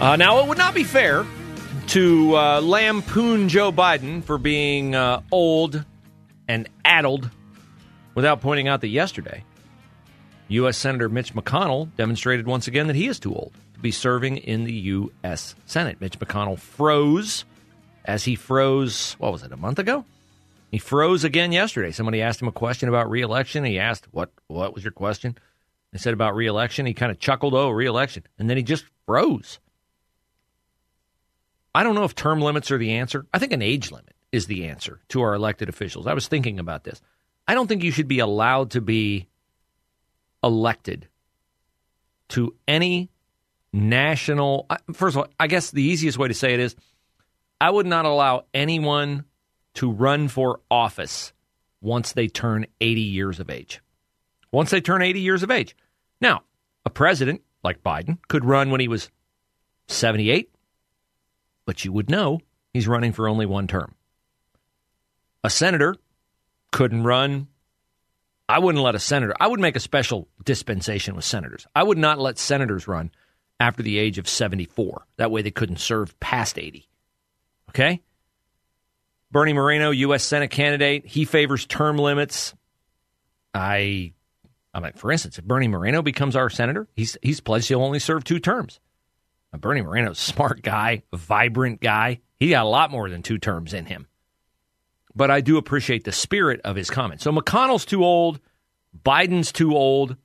Uh, now, it would not be fair to uh, lampoon Joe Biden for being uh, old and addled without pointing out that yesterday, U.S. Senator Mitch McConnell demonstrated once again that he is too old to be serving in the U.S. Senate. Mitch McConnell froze as he froze, what was it, a month ago? He froze again yesterday. Somebody asked him a question about reelection. He asked, "What? What was your question?" They said about reelection. He kind of chuckled, "Oh, reelection," and then he just froze. I don't know if term limits are the answer. I think an age limit is the answer to our elected officials. I was thinking about this. I don't think you should be allowed to be elected to any national. First of all, I guess the easiest way to say it is I would not allow anyone to run for office once they turn 80 years of age. Once they turn 80 years of age. Now, a president like Biden could run when he was 78, but you would know he's running for only one term. A senator couldn't run. I wouldn't let a senator, I would make a special dispensation with senators. I would not let senators run after the age of 74. That way they couldn't serve past 80. Okay? Bernie Moreno, U.S. Senate candidate, he favors term limits. I, I mean, for instance, if Bernie Moreno becomes our senator, he's he's pledged he'll only serve two terms. Bernie Moreno's smart guy, vibrant guy. He got a lot more than two terms in him. But I do appreciate the spirit of his comment. So McConnell's too old, Biden's too old,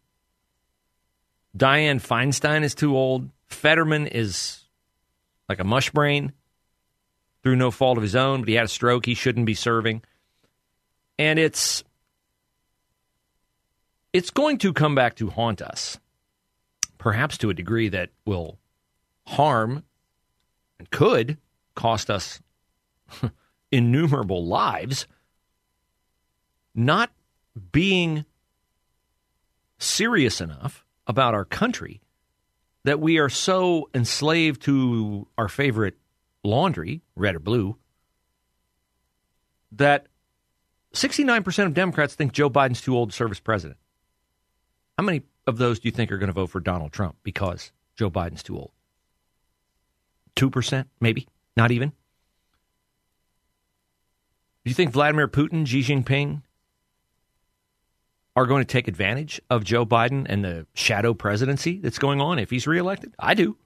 Dianne Feinstein is too old, Fetterman is like a mush brain through no fault of his own, but he had a stroke. He shouldn't be serving. And it's it's going to come back to haunt us, perhaps to a degree that will harm and could cost us innumerable lives. Not being serious enough about our country that we are so enslaved to our favorite laundry, red or blue, that 69% of Democrats think Joe Biden's too old to serve as president. How many of those do you think are going to vote for Donald Trump because Joe Biden's too old? 2%, maybe? Not even? Do you think Vladimir Putin, Xi Jinping are going to take advantage of Joe Biden and the shadow presidency that's going on if he's reelected? I do.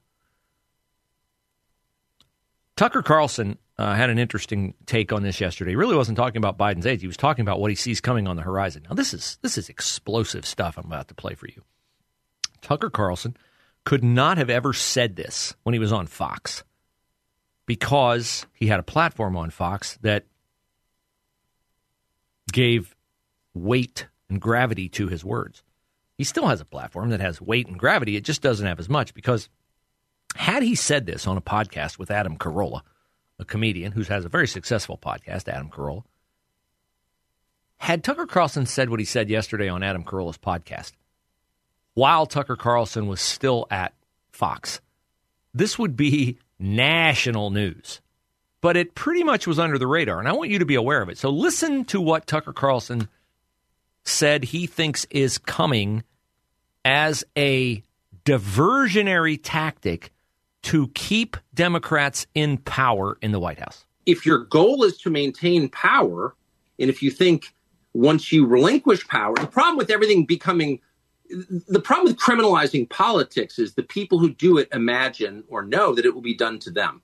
Tucker Carlson uh, had an interesting take on this yesterday. He really wasn't talking about Biden's age. He was talking about what he sees coming on the horizon. Now, this is this is explosive stuff I'm about to play for you. Tucker Carlson could not have ever said this when he was on Fox because he had a platform on Fox that gave weight and gravity to his words. He still has a platform that has weight and gravity. It just doesn't have as much because had he said this on a podcast with Adam Carolla, a comedian who has a very successful podcast, Adam Carolla, had Tucker Carlson said what he said yesterday on Adam Carolla's podcast, while Tucker Carlson was still at Fox, this would be national news. But it pretty much was under the radar, and I want you to be aware of it. So listen to what Tucker Carlson said he thinks is coming as a diversionary tactic to keep Democrats in power in the White House? If your goal is to maintain power, and if you think once you relinquish power, the problem with everything becoming the problem with criminalizing politics is the people who do it imagine or know that it will be done to them.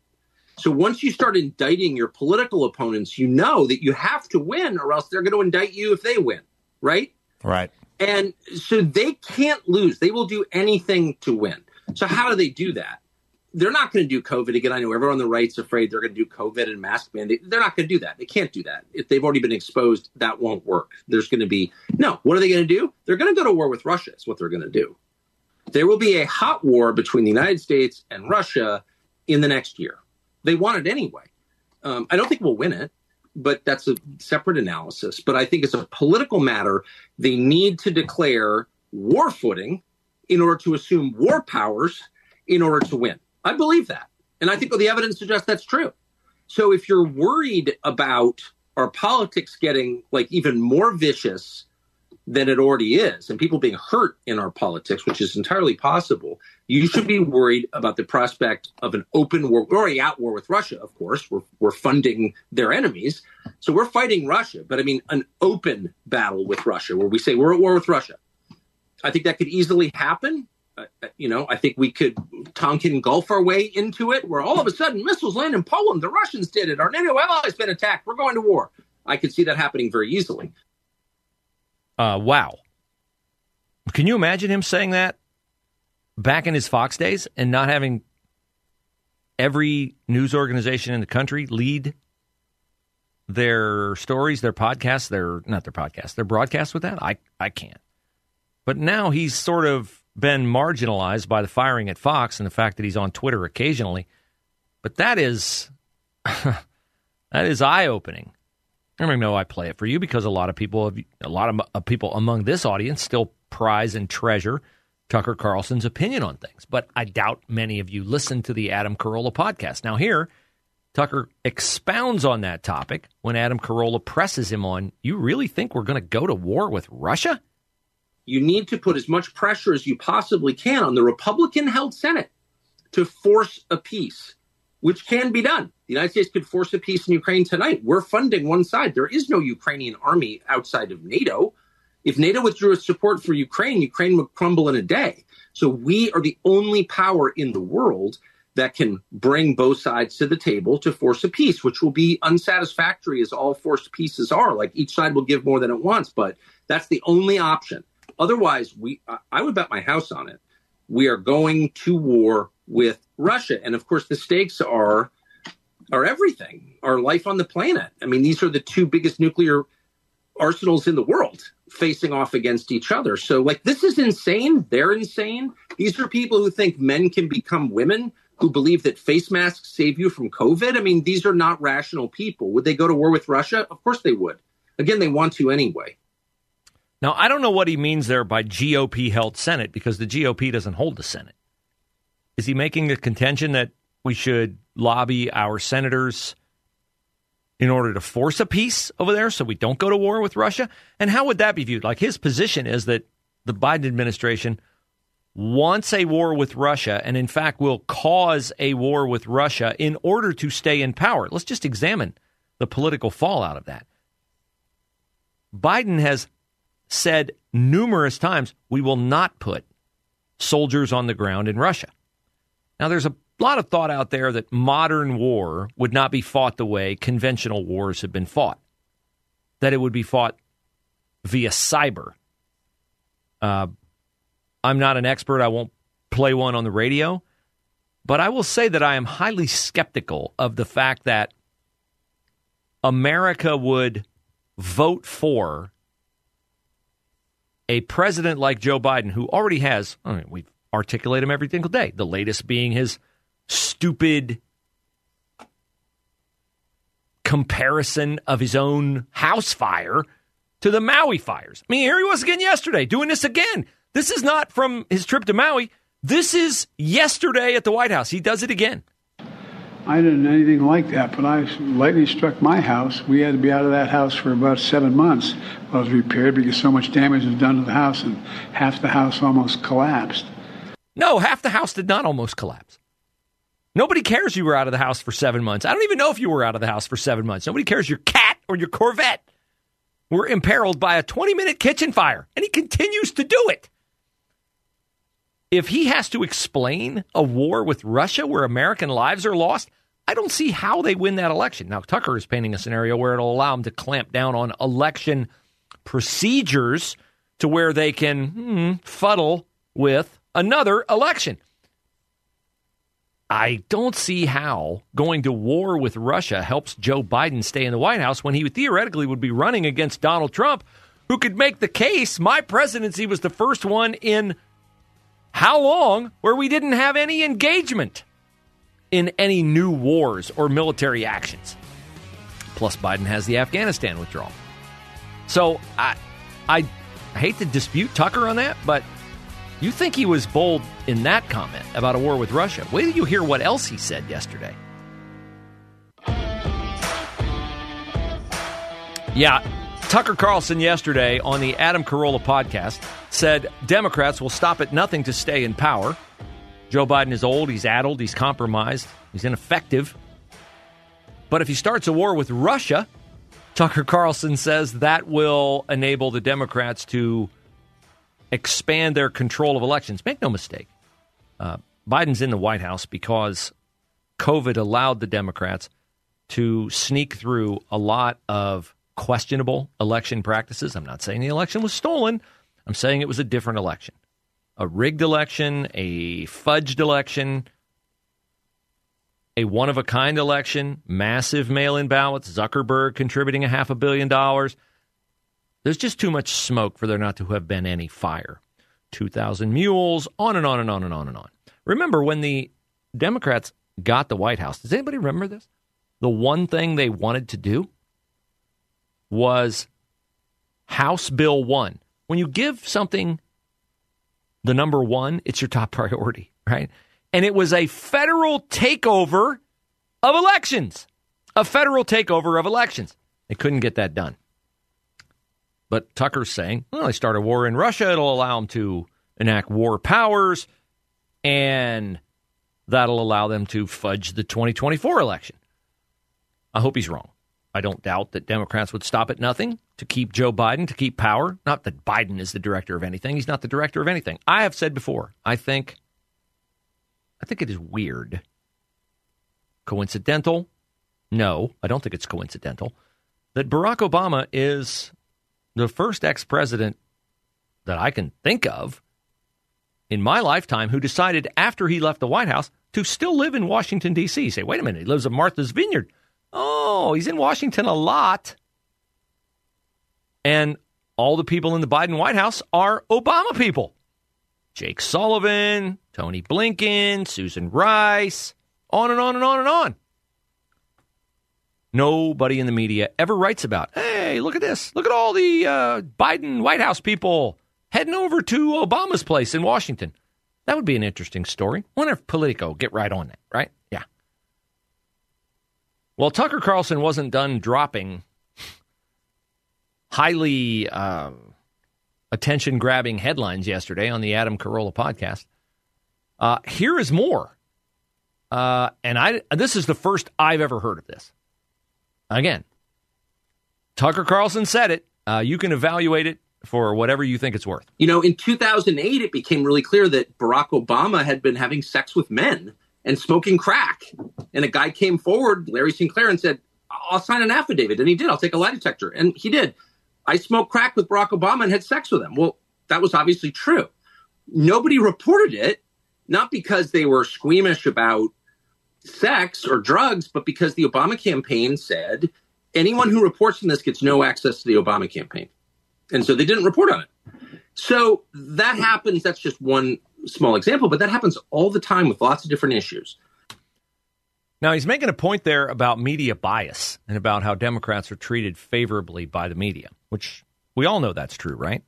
So once you start indicting your political opponents, you know that you have to win or else they're going to indict you if they win, right? Right. And so they can't lose. They will do anything to win. So how do they do that? They're not going to do COVID again. I know everyone on the right's afraid they're going to do COVID and mask mandate. They're not going to do that. They can't do that. If they've already been exposed, that won't work. There's going to be no. What are they going to do? They're going to go to war with Russia. Is what they're going to do. there will be a hot war between the United States and Russia in the next year. They want it anyway. Um, I don't think we'll win it, but that's a separate analysis. But I think it's a political matter. They need to declare war footing in order to assume war powers in order to win. I believe that. And I think the evidence suggests that's true. So if you're worried about our politics getting like even more vicious than it already is, and people being hurt in our politics, which is entirely possible, you should be worried about the prospect of an open war. We're already at war with Russia, of course. We're, we're funding their enemies. So we're fighting Russia. But I mean, an open battle with Russia where we say we're at war with Russia. I think that could easily happen. Uh, you know, I think we could Tonkin Gulf our way into it where all of a sudden missiles land in Poland. The Russians did it. Our NATO allies been attacked. We're going to war. I could see that happening very easily. Uh, wow. Can you imagine him saying that back in his Fox days and not having every news organization in the country lead their stories, their podcasts, their not their podcasts, their broadcasts with that? I I can't. But now he's sort of been marginalized by the firing at Fox and the fact that he's on Twitter occasionally. But that is that is eye opening. I don't know I play it for you because a lot of people, have, a lot of uh, people among this audience still prize and treasure Tucker Carlson's opinion on things. But I doubt many of you listen to the Adam Carolla podcast. Now, here, Tucker expounds on that topic when Adam Carolla presses him on, You really think we're going to go to war with Russia? You need to put as much pressure as you possibly can on the Republican held Senate to force a peace which can be done. The United States could force a peace in Ukraine tonight. We're funding one side. There is no Ukrainian army outside of NATO. If NATO withdrew its support for Ukraine, Ukraine would crumble in a day. So we are the only power in the world that can bring both sides to the table to force a peace, which will be unsatisfactory as all forced peaces are. Like each side will give more than it wants, but that's the only option. Otherwise, we I would bet my house on it. We are going to war with Russia. And of course, the stakes are are everything, our life on the planet. I mean, these are the two biggest nuclear arsenals in the world facing off against each other. So, like, this is insane. They're insane. These are people who think men can become women, who believe that face masks save you from COVID. I mean, these are not rational people. Would they go to war with Russia? Of course they would. Again, they want to anyway. Now, I don't know what he means there by GOP held Senate because the GOP doesn't hold the Senate. Is he making a contention that we should lobby our senators in order to force a peace over there so we don't go to war with Russia? And how would that be viewed? Like his position is that the Biden administration wants a war with Russia and, in fact, will cause a war with Russia in order to stay in power. Let's just examine the political fallout of that. Biden has said numerous times we will not put soldiers on the ground in Russia. Now, there's a lot of thought out there that modern war would not be fought the way conventional wars have been fought, that it would be fought via cyber. Uh, I'm not an expert. I won't play one on the radio. But I will say that I am highly skeptical of the fact that America would vote for a president like Joe Biden, who already has, I mean, we've articulate him every single day. The latest being his stupid comparison of his own house fire to the Maui fires. I mean, here he was again yesterday doing this again. This is not from his trip to Maui. This is yesterday at the White House. He does it again. I didn't anything like that, but I lightning struck my house. We had to be out of that house for about seven months while it was repaired because so much damage was done to the house and half the house almost collapsed. No, half the house did not almost collapse. Nobody cares you were out of the house for seven months. I don't even know if you were out of the house for seven months. Nobody cares your cat or your Corvette were imperiled by a 20 minute kitchen fire, and he continues to do it. If he has to explain a war with Russia where American lives are lost, I don't see how they win that election. Now, Tucker is painting a scenario where it'll allow him to clamp down on election procedures to where they can hmm, fuddle with another election. I don't see how going to war with Russia helps Joe Biden stay in the White House when he theoretically would be running against Donald Trump, who could make the case my presidency was the first one in How long where we didn't have any engagement in any new wars or military actions? Plus, Biden has the Afghanistan withdrawal. So I, I hate to dispute Tucker on that, but you think he was bold in that comment about a war with Russia. Wait till you hear what else he said yesterday. Yeah, Tucker Carlson yesterday on the Adam Carolla podcast said Democrats will stop at nothing to stay in power. Joe Biden is old, he's addled, he's compromised, he's ineffective. But if he starts a war with Russia, Tucker Carlson says that will enable the Democrats to expand their control of elections. Make no mistake, uh, Biden's in the White House because COVID allowed the Democrats to sneak through a lot of questionable election practices. I'm not saying the election was stolen. I'm saying it was a different election. A rigged election, a fudged election, a one of a kind election, massive mail in ballots, Zuckerberg contributing a half a billion dollars. There's just too much smoke for there not to have been any fire. 2,000 mules, on and on and on and on and on. Remember when the Democrats got the White House, does anybody remember this? The one thing they wanted to do was House Bill 1. When you give something the number one, it's your top priority, right? And it was a federal takeover of elections. A federal takeover of elections. They couldn't get that done. But Tucker's saying, well, they start a war in Russia. It'll allow them to enact war powers, and that'll allow them to fudge the 2024 election. I hope he's wrong. I don't doubt that Democrats would stop at nothing to keep Joe Biden, to keep power. Not that Biden is the director of anything. He's not the director of anything. I have said before, I think I think it is weird. Coincidental? No, I don't think it's coincidental that Barack Obama is the first ex-president that I can think of in my lifetime who decided after he left the White House to still live in Washington D.C. Say, wait a minute, he lives in Martha's Vineyard. Oh, he's in Washington a lot. And all the people in the Biden White House are Obama people. Jake Sullivan, Tony Blinken, Susan Rice, on and on and on and on. Nobody in the media ever writes about, hey, look at this. Look at all the uh, Biden White House people heading over to Obama's place in Washington. That would be an interesting story. Wonder if Politico get right on that, right? Well, Tucker Carlson wasn't done dropping highly uh, attention grabbing headlines yesterday on the Adam Carolla podcast. Uh, here is more. Uh, and I this is the first I've ever heard of this. Again, Tucker Carlson said it. Uh, you can evaluate it for whatever you think it's worth. You know, in 2008, it became really clear that Barack Obama had been having sex with men and smoking crack. And a guy came forward, Larry Sinclair, and said, I'll sign an affidavit. And he did. I'll take a lie detector. And he did. I smoked crack with Barack Obama and had sex with him. Well, that was obviously true. Nobody reported it, not because they were squeamish about sex or drugs, but because the Obama campaign said anyone who reports on this gets no access to the Obama campaign. And so they didn't report on it. So that happens. That's just one small example, but that happens all the time with lots of different issues. Now, he's making a point there about media bias and about how Democrats are treated favorably by the media, which we all know that's true, right?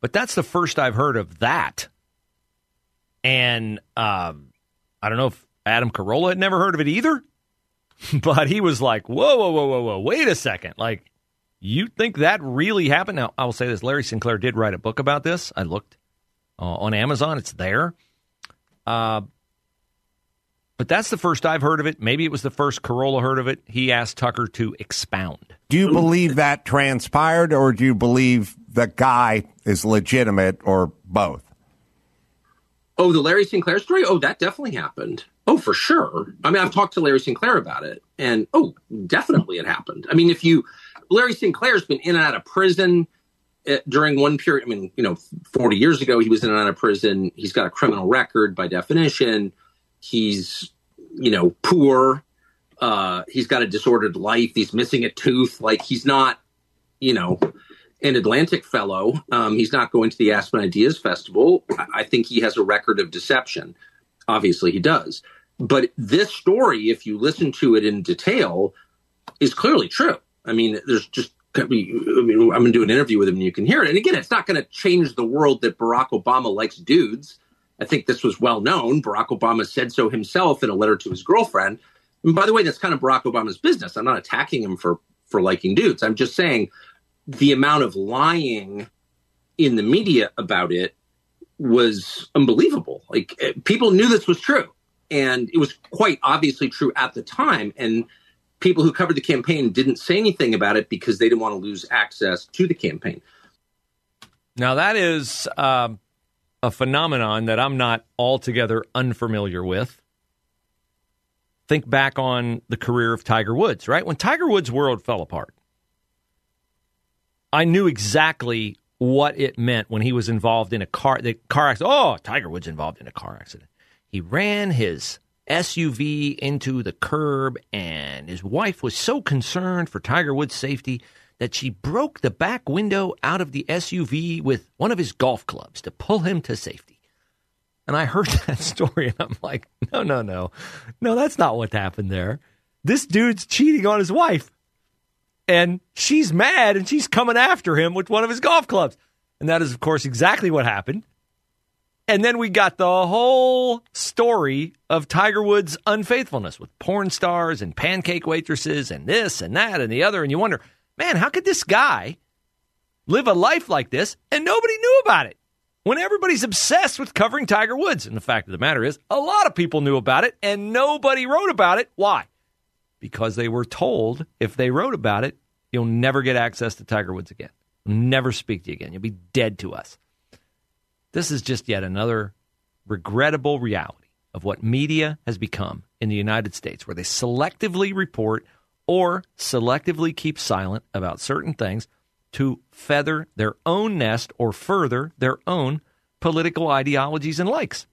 But that's the first I've heard of that. And um, I don't know if Adam Carolla had never heard of it either, but he was like, whoa, whoa, whoa, whoa, whoa, wait a second. Like, you think that really happened? Now, I will say this Larry Sinclair did write a book about this. I looked uh, on Amazon, it's there. Uh, but that's the first I've heard of it. Maybe it was the first Carolla heard of it. He asked Tucker to expound. Do you believe that transpired, or do you believe the guy is legitimate, or both? Oh, the Larry Sinclair story? Oh, that definitely happened. Oh, for sure. I mean, I've talked to Larry Sinclair about it, and oh, definitely it happened. I mean, if you, Larry Sinclair's been in and out of prison during one period. I mean, you know, 40 years ago, he was in and out of prison. He's got a criminal record by definition. He's, you know, poor. Uh, he's got a disordered life. He's missing a tooth. Like, he's not, you know, an Atlantic fellow. Um, he's not going to the Aspen Ideas Festival. I think he has a record of deception. Obviously, he does. But this story, if you listen to it in detail, is clearly true. I mean, there's just I mean, I'm going to do an interview with him and you can hear it. And again, it's not going to change the world that Barack Obama likes dudes. I think this was well known. Barack Obama said so himself in a letter to his girlfriend. And by the way, that's kind of Barack Obama's business. I'm not attacking him for for liking dudes. I'm just saying the amount of lying in the media about it was unbelievable. Like eh, people knew this was true, and it was quite obviously true at the time. And people who covered the campaign didn't say anything about it because they didn't want to lose access to the campaign. Now that is um, a phenomenon that I'm not altogether unfamiliar with. Think back on the career of Tiger Woods, right? When Tiger Woods' world fell apart, I knew exactly what it meant when he was involved in a car the car accident. Oh, Tiger Woods involved in a car accident. He ran his SUV into the curb, and his wife was so concerned for Tiger Woods' safety that she broke the back window out of the SUV with one of his golf clubs to pull him to safety. And I heard that story, and I'm like, no, no, no. No, that's not what happened there. This dude's cheating on his wife and she's mad and she's coming after him with one of his golf clubs. And that is, of course, exactly what happened. And then we got the whole story of Tiger Woods' unfaithfulness with porn stars and pancake waitresses and this and that and the other. And you wonder, man, how could this guy live a life like this and nobody knew about it? When everybody's obsessed with covering Tiger Woods. And the fact of the matter is, a lot of people knew about it and nobody wrote about it. Why? because they were told if they wrote about it, you'll never get access to Tiger Woods again. never speak to you again. You'll be dead to us. This is just yet another regrettable reality of what media has become in the United States, where they selectively report or selectively keep silent about certain things to feather their own nest or further their own political ideologies and likes.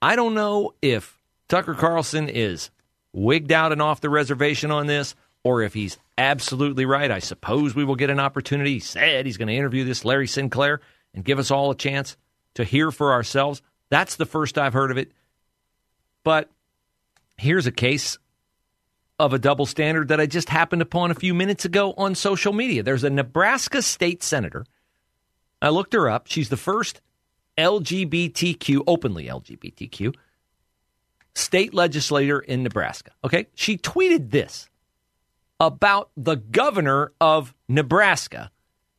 I don't know if Tucker Carlson is wigged out and off the reservation on this, or if he's absolutely right, I suppose we will get an opportunity. He said he's going to interview this Larry Sinclair and give us all a chance to hear for ourselves. That's the first I've heard of it. But here's a case of a double standard that I just happened upon a few minutes ago on social media. There's a Nebraska state senator. I looked her up. She's the first LGBTQ, openly LGBTQ state legislator in Nebraska. Okay. She tweeted this about the governor of Nebraska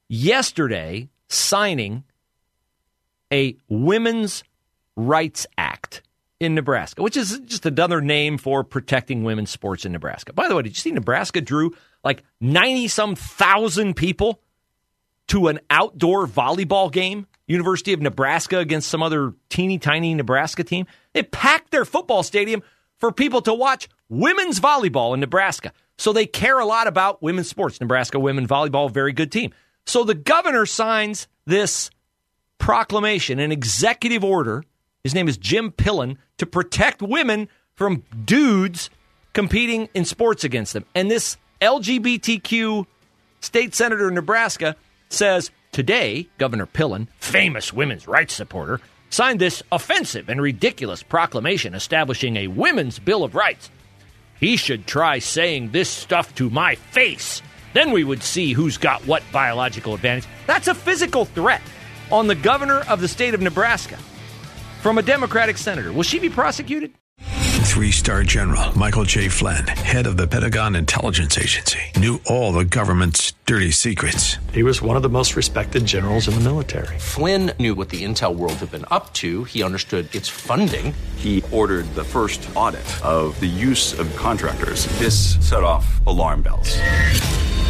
yesterday signing a Women's Rights Act in Nebraska, which is just another name for protecting women's sports in Nebraska. By the way, did you see Nebraska drew like 90 some thousand people to an outdoor volleyball game University of Nebraska against some other teeny tiny Nebraska team. They packed their football stadium for people to watch women's volleyball in Nebraska. So they care a lot about women's sports. Nebraska women volleyball, very good team. So the governor signs this proclamation, an executive order. His name is Jim Pillen to protect women from dudes competing in sports against them. And this LGBTQ state senator in Nebraska says Today, Governor Pillen, famous women's rights supporter, signed this offensive and ridiculous proclamation establishing a women's Bill of Rights. He should try saying this stuff to my face. Then we would see who's got what biological advantage. That's a physical threat on the governor of the state of Nebraska from a Democratic senator. Will she be prosecuted? Three star general Michael J. Flynn, head of the Pentagon Intelligence Agency, knew all the government's dirty secrets. He was one of the most respected generals in the military. Flynn knew what the intel world had been up to, he understood its funding. He ordered the first audit of the use of contractors. This set off alarm bells.